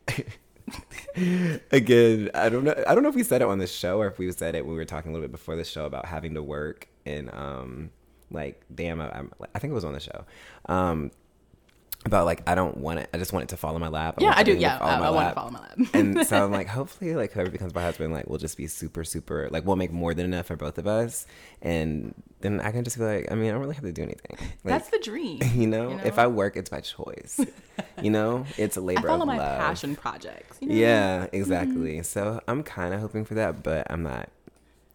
*laughs* again i don't know i don't know if we said it on the show or if we said it when we were talking a little bit before the show about having to work and um like damn I, I think it was on the show. Um about like i don't want it i just want it to fall in my lap Yeah, I do. Yeah, I, I want to lap follow my lap. *laughs* and so I'm *laughs* like, hopefully, like whoever becomes my husband, like we'll just be super, super, like we'll make more than enough for both of us, and then I can just be like, I mean, I don't really have to do anything. Like, That's the dream. *laughs* you know, you know? if I work, it's by choice. you know, it's a labor follow of my love. passion projects. You know? Yeah, exactly. Mm-hmm. So I'm kind of hoping for that, but I'm not.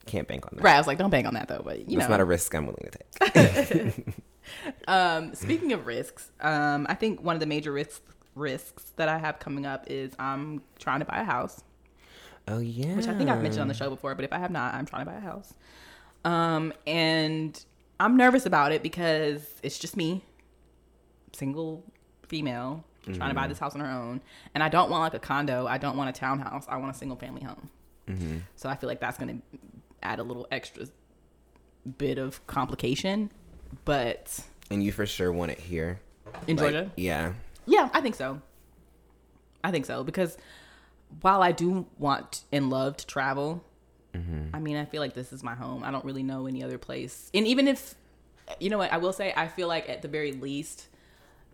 Can't bank on that. Right. I was like, don't bank on that though. But you That's know, not a risk I'm willing to take. Um, speaking of risks, um, I think one of the major risks risks that I have coming up is I'm trying to buy a house, oh yeah, which I think I've mentioned on the show before. But if I have not, I'm trying to buy a house. Um, and I'm nervous about it because it's just me, single female, trying to buy this house on her own, and I don't want like a condo. I don't want a townhouse. I want a single family home. So I feel like that's going to add a little extra bit of complication, but And you for sure want it here in Like, Georgia. Yeah. Yeah, I think so. I think so because while I do want and love to travel, mm-hmm. I mean, I feel like this is my home. I don't really know any other place. And even if, you know what, I will say, I feel like at the very least,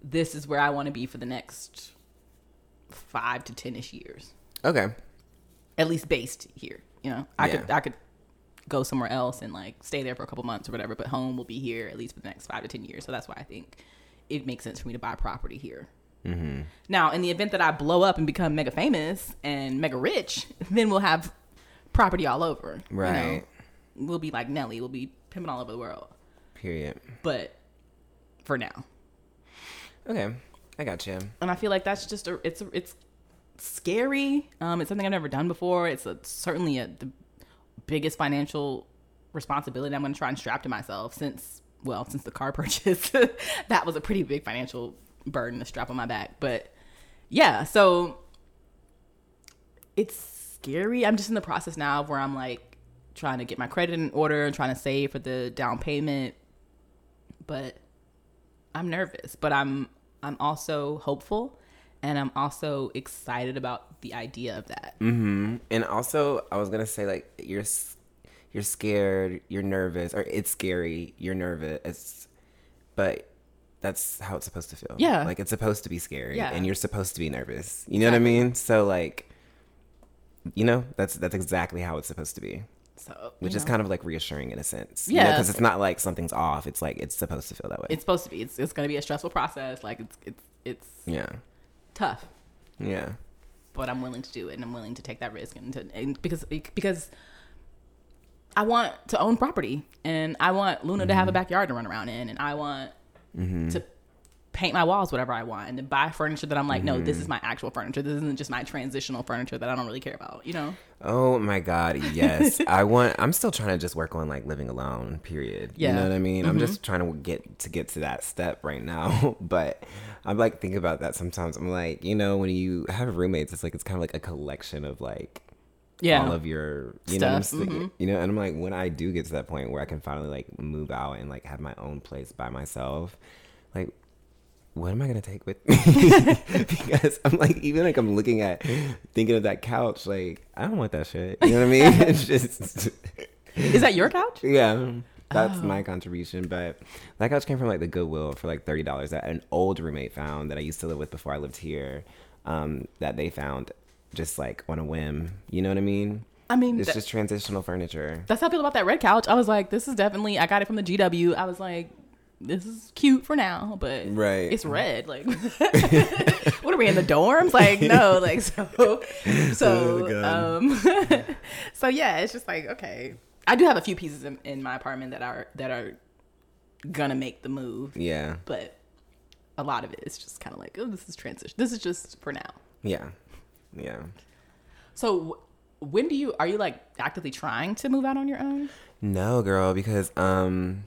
this is where I want to be for the next five to ten ish years, Okay. at least based here. You know, I could I could go somewhere else and like stay there for a couple months or whatever, but home will be here at least for the next five to ten years. So that's why I think it makes sense for me to buy property here. Mm-hmm. Now, in the event that I blow up and become mega famous and mega rich, *laughs* then we'll have property all over. you know? Right. We'll be like Nelly. We'll be pimping all over the world. Period. But for now, Okay. I got you. and I feel like that's just a it's a, it's scary. Um, it's something I've never done before. It's a, certainly a, the biggest financial responsibility I'm going to try and strap to myself since well since the car *laughs* purchase. that was a pretty big financial burden to strap on my back. But yeah, so it's scary. I'm just in the process now of where I'm like trying to get my credit in order and trying to save for the down payment. But I'm nervous, but I'm I'm also hopeful and I'm also excited about the idea of that. Mm-hmm. And also, I was gonna say like you're you're scared, you're nervous, or it's scary, you're nervous. It's, but that's how it's supposed to feel. Yeah. like it's supposed to be scary, Yeah. and you're supposed to be nervous. You know what I mean? So like, you know, that's that's exactly how it's supposed to be, So, which you is kind of like reassuring in a sense. Yeah. because it's not like something's off. It's like it's supposed to feel that way. it's supposed to be. It's it's going to be a stressful process. Like it's it's it's yeah, tough. yeah, but I'm willing to do it and I'm willing to take that risk and, to, and because because I want to own property and I want Luna to have Mm-hmm. a backyard to run around in and I want mm-hmm. to paint my walls whatever I want and to buy furniture that I'm like no this is Mm-hmm. my actual furniture this isn't just my transitional furniture that I don't really care about you know Oh my god, yes. *laughs* I want I'm still trying to just work on like living alone, period. Yeah. You know what I mean? I'm just trying to get to get to that step right now. *laughs* but I'm like think about that sometimes. I'm like, you know, when you have roommates, it's like it's kind of like a collection of like yeah all of your you know Stuff, mm-hmm. you know, and I'm like when I do get to that point where I can finally like move out and like have my own place by myself, like what am I gonna take with *laughs* me? *laughs* because I'm like, even like I'm looking at, thinking of that couch, like I don't want that shit. You know what I mean? *laughs* it's just, is that your couch yeah, that's Oh. my contribution. But that couch came from like the Goodwill for like thirty dollars that an old roommate found that I used to live with before I lived here. Um, that they found just like on a whim. You know what I mean? I mean It's that- just transitional furniture. that's how I feel about that red couch I was like this is definitely I got it from the GW I was like this is cute for now but Right. it's red like *laughs* *laughs* what are we in the dorms? Like no *laughs* like so so Oh, um so yeah it's just like okay. I do have a few pieces in, in my apartment that are that are gonna make the move. Yeah, but a lot of it is just kind of like oh this is transition this is just for now. Yeah, yeah. so when do you are you like actively trying to move out on your own? No, girl, because um,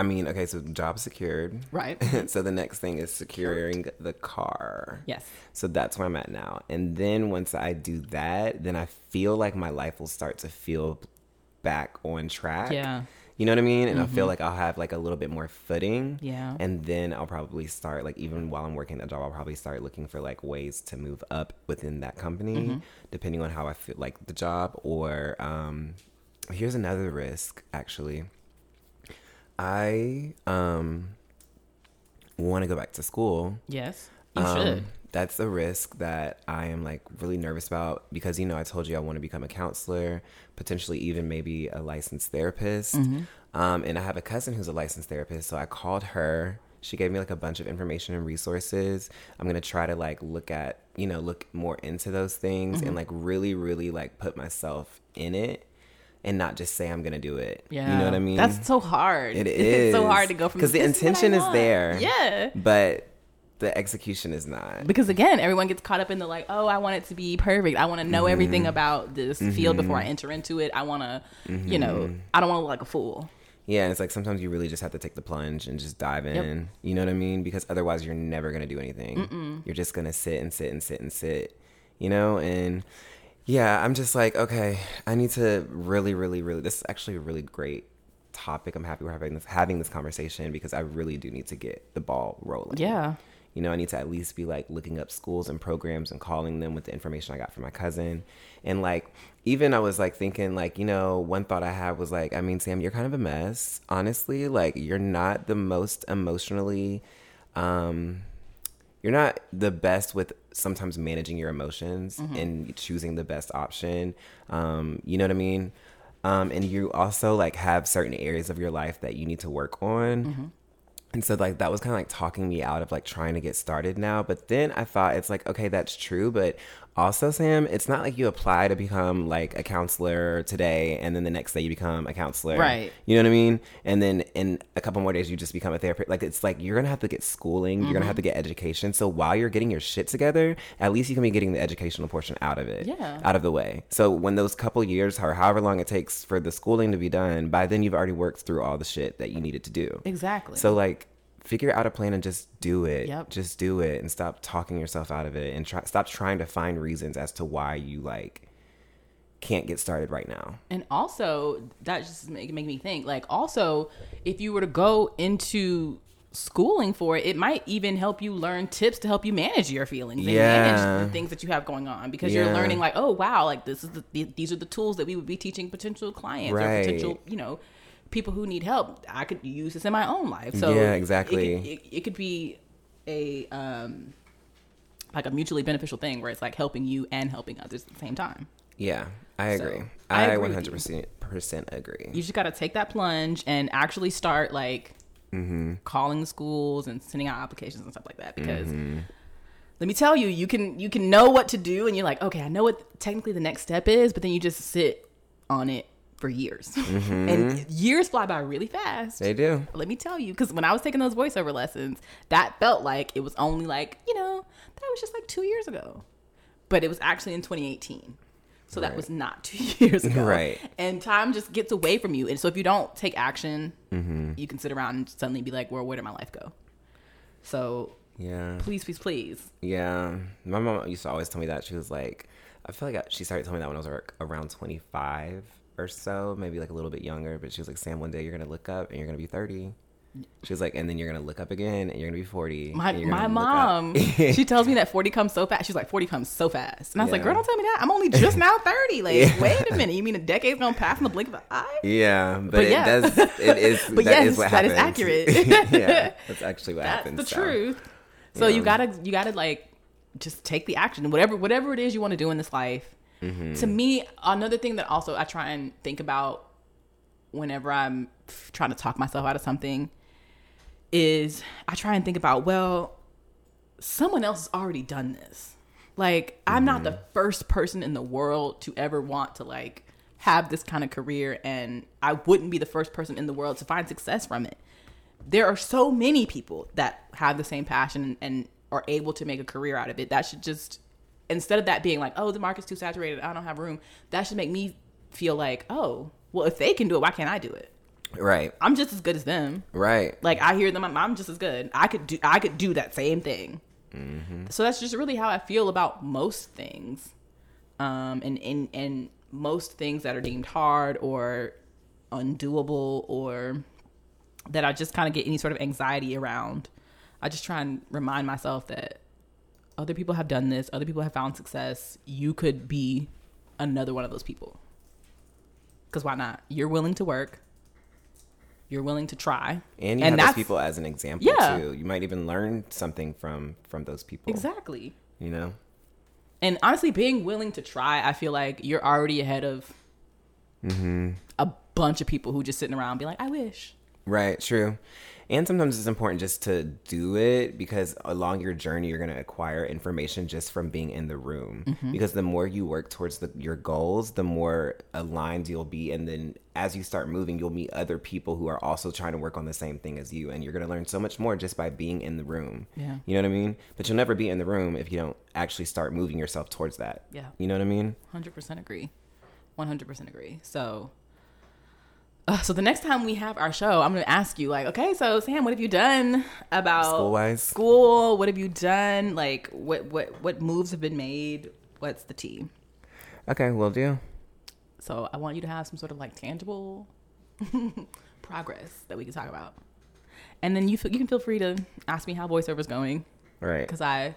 I mean, okay, so job secured. right *laughs* so the next thing is securing the car. yes So that's where I'm at now. And then once I do that, then I feel like my life will start to feel back on track. Yeah. You know what I mean? And I feel like I'll have like a little bit more footing. Yeah. And then I'll probably start like even while I'm working that job, I'll probably start looking for like ways to move up within that company, depending on how I feel like the job. Or um here's another risk actually. I um want to go back to school. yes you Um, should That's a risk that I am like really nervous about because you know I told you I want to become a counselor, potentially even maybe a licensed therapist. Mm-hmm. Um, and I have a cousin who's a licensed therapist, so I called her. She gave me like a bunch of information and resources. I'm gonna try to like look at you know look more into those things Mm-hmm. and like really really like put myself in it and not just say I'm gonna do it. yeah you know what I mean. that's so hard It *laughs* it's so hard to go from because the "This is intention is there. yeah but the execution is not. because again everyone gets caught up in the like oh i want it to be perfect i want to know everything mm-hmm. about this field before i mm-hmm. enter into it i want to you know mm-hmm. i don't want to look like a fool Yeah, it's like sometimes you really just have to take the plunge and just dive in. You know what I mean? Because otherwise, you're never gonna do anything. You're just gonna sit and sit and sit and sit. You know, and yeah, I'm just like, okay, I need to really, really, really. This is actually a really great topic. I'm happy we're having this having this conversation because I really do need to get the ball rolling. yeah You know, I need to at least be like looking up schools and programs and calling them with the information I got from my cousin. And like, even I was like thinking, like, you know, one thought I had was like, I mean, Sam, you're kind of a mess, honestly. Like, you're not the most emotionally, um, you're not the best with sometimes managing your emotions and choosing the best option. Um, you know what I mean? Um, and you also like have certain areas of your life that you need to work on. And so like that was kind of like talking me out of like trying to get started now. But then I thought it's like, okay, that's true. But also, Sam, it's not like you apply to become like a counselor today and then the next day you become a counselor. Right. You know what I mean? And then in a couple more days you just become a therapist. Like it's like you're gonna have to get schooling, you're gonna mm-hmm. have to get education. So while you're getting your shit together, at least you can be getting the educational portion out of it. Yeah. Out of the way. So when those couple years or however long it takes for the schooling to be done, by then you've already worked through all the shit that you needed to do. exactly So like figure out a plan and just do it. Yep. Just do it and stop talking yourself out of it and try stop trying to find reasons as to why you like can't get started right now. And also, that just make, make me think. Like, also, if you were to go into schooling for it, it might even help you learn tips to help you manage your feelings and Yeah. manage the things that you have going on because you're learning like, oh wow, like this is the the- these are the tools that we would be teaching potential clients or potential, you know, people who need help. I could use this in my own life. So Yeah, exactly. It, it, it could be a um like a mutually beneficial thing where it's like helping you and helping others at the same time. Yeah, I So, agree. I I agree hundred percent percent agree. you just got to take that plunge and actually start like Mm-hmm. calling schools and sending out applications and stuff like that because Mm-hmm. let me tell you you can you can know what to do and you're like okay i know what technically the next step is but then you just sit on it for years and years fly by really fast Mm-hmm. They do. let me tell you because when i was taking those voiceover lessons that felt like it was only like you know that was just like two years ago but it was actually in 2018 so that was not *laughs* two years ago Right. and time just gets away from you and so if you don't take action Mm-hmm. you can sit around and suddenly be like well where did my life go so Yeah. please please please Yeah, my mom used to always tell me that. She was like, I feel like I, she started telling me that when I was like, around 25 or so, maybe like a little bit younger. But she was like, Sam, one day you're gonna look up and you're gonna be 30. She was like, and then you're gonna look up again and you're gonna be 40. my my gonna look up." mom *laughs* she tells me that 40 comes so fast she's like 40 comes so fast and i was like girl don't tell me that i'm only just now 30 *laughs* like Yeah. wait a minute you mean a decade's gonna pass in the blink of an eye yeah, but, But it yeah. does. It is. *laughs* But that yes, is what that is happens. accurate. yeah, that's actually what that's happens. the so. truth so Yeah. you gotta you gotta like just take the action whatever whatever it is you want to do in this life Mm-hmm. to me another thing that also i try and think about whenever i'm trying to talk myself out of something is i try and think about well someone else has already done this like i'm not the first person in the world to ever want to like have this kind of career and i wouldn't be the first person in the world to find success from it there are so many people that have the same passion and are able to make a career out of it. That should just instead of that being like, oh, the market's too saturated, I don't have room. That should make me feel like, oh, well, if they can do it, why can't I do it? Right. I'm just as good as them. Right. Like I hear them, I'm, I'm just as good. I could do, I could do that same thing. So that's just really how I feel about most things, um, and and and most things that are deemed hard or undoable or that I just kind of get any sort of anxiety around. I just try and remind myself that other people have done this, other people have found success. You could be another one of those people. Because why not? You're willing to work. You're willing to try. And you have those people as an example Yeah. too. You might even learn something from from those people. Exactly. You know. And honestly, being willing to try, I feel like you're already ahead of mm-hmm. a bunch of people who just sitting around and be like, I wish. Right, true. And sometimes it's important just to do it because along your journey, you're going to acquire information just from being in the room. Mm-hmm. Because the more you work towards the, your goals, the more aligned you'll be. And then as you start moving, you'll meet other people who are also trying to work on the same thing as you. And you're going to learn so much more just by being in the room. Yeah. You know what I mean? But you'll never be in the room if you don't actually start moving yourself towards that. Yeah. You know what I mean? 100% agree. 100% agree. So, uh, so the next time we have our show, I'm going to ask you, like, okay, so Sam, what have you done about School-wise? School? What have you done? Like, what what what moves have been made? What's the tea? Okay, we'll do. So I want you to have some sort of like tangible *laughs* progress that we can talk about, and then you f- you can feel free to ask me how voiceover's going Right. because I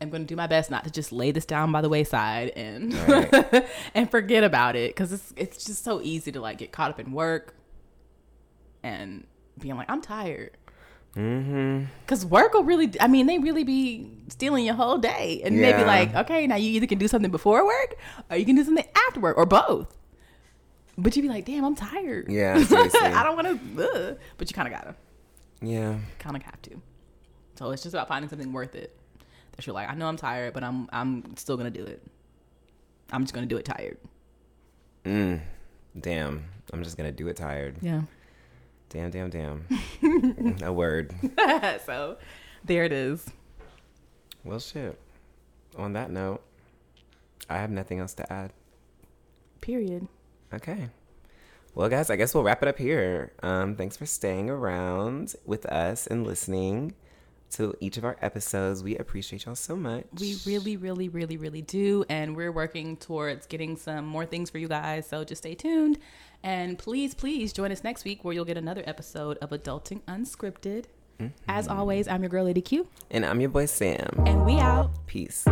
am going to do my best not to just lay this down by the wayside and Right. *laughs* and forget about it because it's it's just so easy to like get caught up in work and being like I'm tired. Mm-hmm. Cause work will really, I mean, they really be stealing your whole day, and maybe like, okay, now you either can do something before work, or you can do something after work, or both. But you'd be like, damn, I'm tired. Yeah. *laughs* I don't want to, but you kind of gotta, Yeah. kind of have to. So it's just about finding something worth it. That you're like, I know I'm tired, but I'm, I'm still gonna do it. I'm just gonna do it tired. Mm. Damn. I'm just to do it tired. Yeah. Damn, damn, damn. *laughs* A word. *laughs* so, there it is. Well, shit. On that note, I have nothing else to add. Period. Okay. Well, guys, I guess we'll wrap it up here. Um, thanks for staying around with us and listening. To each of our episodes. We appreciate y'all so much. We really, really, really, really do. And we're working towards getting some more things for you guys. So just stay tuned. And please, please join us next week where you'll get another episode of Adulting Unscripted. As mm-hmm. always, I'm your girl, Lady Q. And I'm your boy Sam. And we out. Peace.